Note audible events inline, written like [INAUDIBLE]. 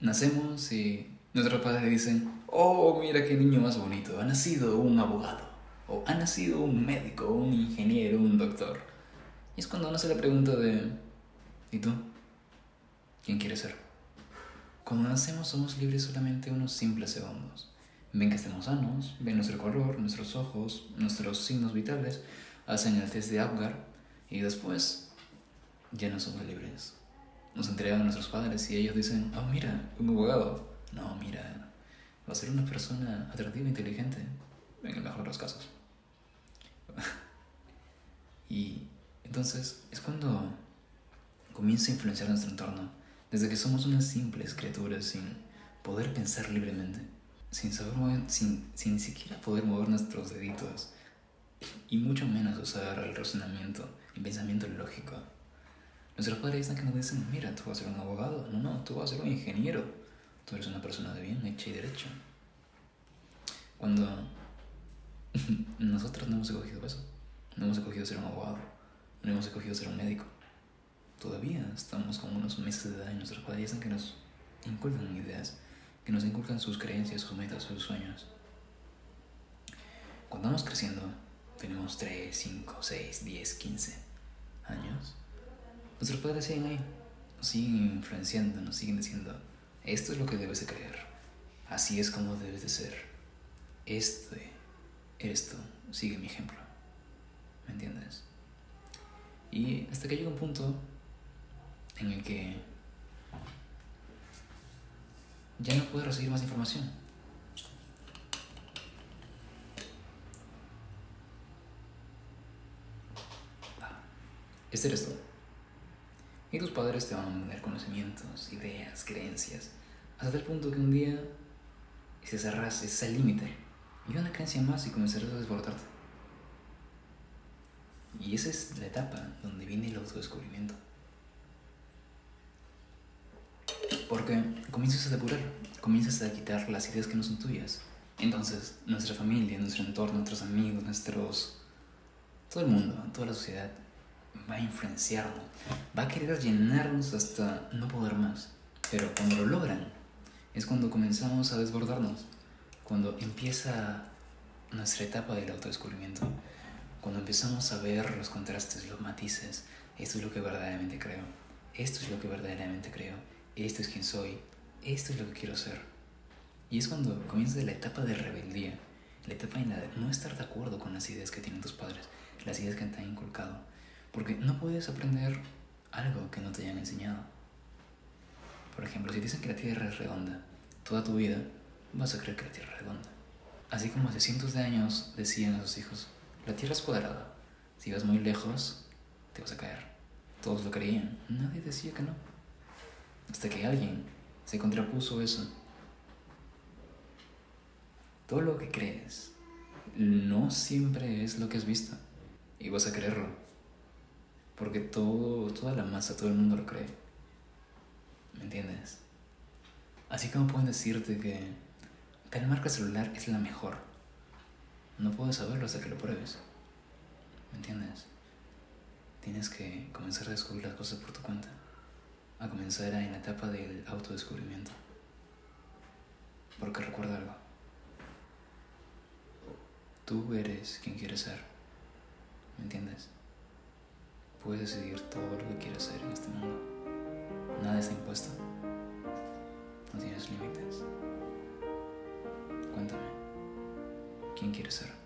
nacemos y nuestros padres dicen, oh, mira qué niño más bonito, ha nacido un abogado, o ha nacido un médico, un ingeniero, un doctor. Y es cuando uno se la pregunta de, ¿y tú? ¿Quién quieres ser? Cuando nacemos somos libres solamente unos simples segundos. Ven que estemos sanos, ven nuestro color, nuestros ojos, nuestros signos vitales, hacen el test de Apgar y después ya no somos libres. Nos entregan a nuestros padres y ellos dicen, oh mira, un abogado. No, mira, va a ser una persona atractiva e inteligente, en el mejor de los casos. [LAUGHS] y entonces es cuando comienza a influenciar nuestro entorno, desde que somos unas simples criaturas sin poder pensar libremente sin saber sin, sin ni siquiera poder mover nuestros deditos y mucho menos usar el razonamiento, el pensamiento lógico. Nuestros padres dicen que nos dicen, mira, tú vas a ser un abogado, no, no, tú vas a ser un ingeniero, tú eres una persona de bien, hecha y derecha. Cuando [LAUGHS] nosotros no hemos escogido eso, no hemos escogido ser un abogado, no hemos escogido ser un médico. Todavía estamos con unos meses de edad y nuestros padres dicen que nos inculcan ideas que nos inculcan sus creencias, sus metas, sus sueños. Cuando vamos creciendo, tenemos 3, 5, 6, 10, 15 años, nuestros padres siguen ahí, nos siguen influenciando, nos siguen diciendo, esto es lo que debes de creer, así es como debes de ser, este eres tú, sigue mi ejemplo, ¿me entiendes? Y hasta que llega un punto en el que ya no puedes recibir más información. Este eres tú. Y tus padres te van a poner conocimientos, ideas, creencias, hasta el punto que un día se cerras ese límite y una creencia más y comenzarás a desbordarte. Y esa es la etapa donde viene el autodescubrimiento. Porque comienzas a depurar, comienzas a quitar las ideas que no son tuyas. Entonces, nuestra familia, nuestro entorno, nuestros amigos, nuestros... Todo el mundo, toda la sociedad va a influenciarnos, va a querer llenarnos hasta no poder más. Pero cuando lo logran, es cuando comenzamos a desbordarnos, cuando empieza nuestra etapa del autodescubrimiento, cuando empezamos a ver los contrastes, los matices, esto es lo que verdaderamente creo, esto es lo que verdaderamente creo, esto es quien soy, esto es lo que quiero ser. Y es cuando comienza la etapa de rebeldía, la etapa en la de no estar de acuerdo con las ideas que tienen tus padres, las ideas que te han inculcado, porque no puedes aprender algo que no te hayan enseñado. Por ejemplo, si dicen que la Tierra es redonda, toda tu vida vas a creer que la Tierra es redonda. Así como hace cientos de años decían a sus hijos, la Tierra es cuadrada, si vas muy lejos, te vas a caer. Todos lo creían, nadie decía que no hasta que alguien se contrapuso eso. Todo lo que crees no siempre es lo que has visto y vas a creerlo. Porque todo, toda la masa, todo el mundo lo cree. ¿Me entiendes? Así como pueden decirte que tal marca celular es la mejor. No puedes saberlo hasta que lo pruebes. ¿Me entiendes? Tienes que comenzar a descubrir las cosas por tu cuenta a comenzar en la etapa del autodescubrimiento. Porque recuerda algo. Tú eres quien quieres ser. ¿Me entiendes? Puedes decidir todo lo que quieras ser en este mundo. Nada está impuesto. No tienes límites. Cuéntame. ¿Quién quieres ser?